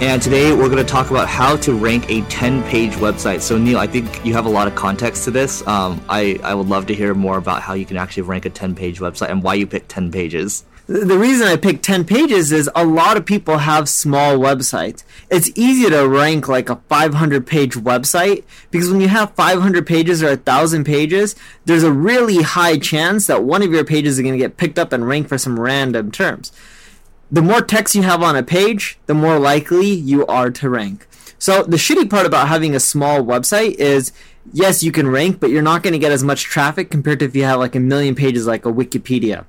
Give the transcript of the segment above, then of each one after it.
And today we're going to talk about how to rank a 10 page website. So, Neil, I think you have a lot of context to this. Um, I, I would love to hear more about how you can actually rank a 10 page website and why you picked 10 pages. The reason I picked 10 pages is a lot of people have small websites. It's easy to rank like a 500 page website because when you have 500 pages or 1,000 pages, there's a really high chance that one of your pages is going to get picked up and ranked for some random terms the more text you have on a page, the more likely you are to rank. So the shitty part about having a small website is yes, you can rank, but you're not going to get as much traffic compared to if you have like a million pages like a Wikipedia.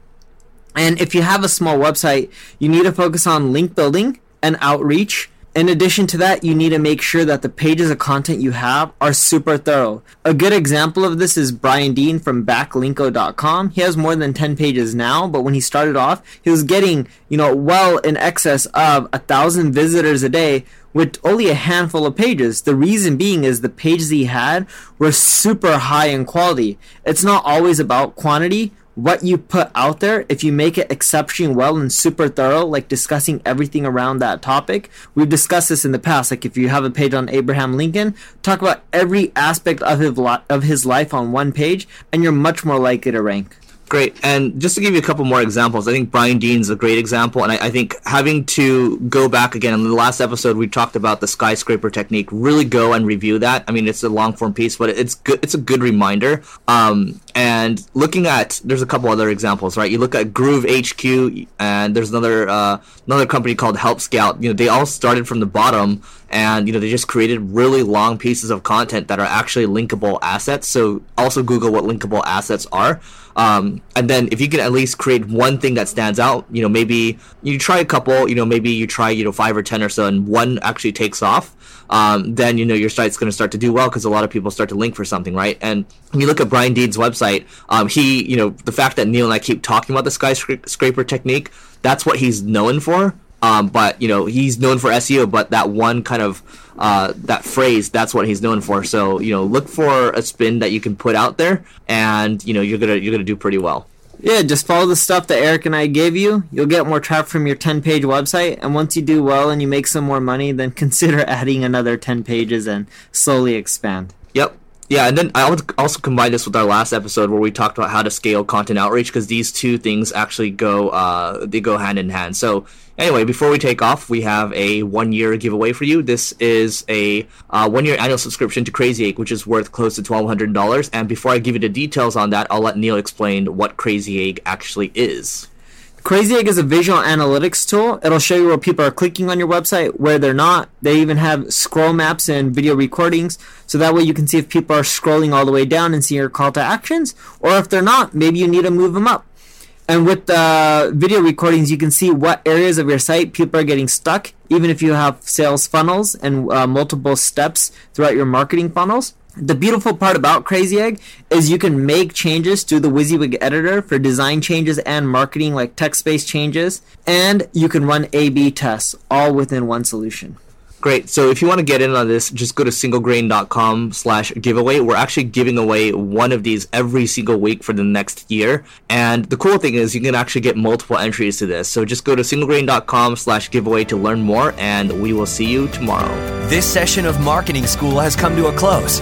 And if you have a small website, you need to focus on link building and outreach in addition to that, you need to make sure that the pages of content you have are super thorough. A good example of this is Brian Dean from backlinko.com. He has more than 10 pages now, but when he started off, he was getting, you know, well in excess of a thousand visitors a day with only a handful of pages. The reason being is the pages he had were super high in quality. It's not always about quantity, what you put out there, if you make it exceptionally well and super thorough, like discussing everything around that topic, we've discussed this in the past. Like if you have a page on Abraham Lincoln, talk about every aspect of his, of his life on one page, and you're much more likely to rank. Great. And just to give you a couple more examples, I think Brian Dean's a great example. And I, I, think having to go back again, in the last episode, we talked about the skyscraper technique. Really go and review that. I mean, it's a long form piece, but it's good. It's a good reminder. Um, and looking at, there's a couple other examples, right? You look at Groove HQ, and there's another uh, another company called Help Scout. You know, they all started from the bottom, and you know they just created really long pieces of content that are actually linkable assets. So also Google what linkable assets are. Um, and then if you can at least create one thing that stands out, you know, maybe you try a couple, you know, maybe you try, you know, five or 10 or so, and one actually takes off. Um, then you know your site's going to start to do well because a lot of people start to link for something, right? And when you look at Brian Dean's website, um, he, you know, the fact that Neil and I keep talking about the skyscraper technique, that's what he's known for. Um, but you know he's known for SEO, but that one kind of uh, that phrase that's what he's known for. So you know look for a spin that you can put out there, and you know you're gonna you're gonna do pretty well. Yeah, just follow the stuff that Eric and I gave you. You'll get more traffic from your 10 page website. And once you do well and you make some more money, then consider adding another 10 pages and slowly expand. Yep. Yeah, and then I would also combine this with our last episode where we talked about how to scale content outreach because these two things actually go uh, they go hand in hand. So anyway, before we take off, we have a one year giveaway for you. This is a uh, one year annual subscription to Crazy Egg, which is worth close to twelve hundred dollars. And before I give you the details on that, I'll let Neil explain what Crazy Egg actually is. Crazy Egg is a visual analytics tool. It'll show you where people are clicking on your website, where they're not. They even have scroll maps and video recordings, so that way you can see if people are scrolling all the way down and see your call to actions, or if they're not, maybe you need to move them up. And with the video recordings, you can see what areas of your site people are getting stuck, even if you have sales funnels and uh, multiple steps throughout your marketing funnels. The beautiful part about Crazy Egg is you can make changes to the WYSIWYG editor for design changes and marketing, like text based changes, and you can run A B tests all within one solution. Great. So if you want to get in on this, just go to singlegrain.com slash giveaway. We're actually giving away one of these every single week for the next year. And the cool thing is you can actually get multiple entries to this. So just go to singlegrain.com slash giveaway to learn more, and we will see you tomorrow. This session of Marketing School has come to a close.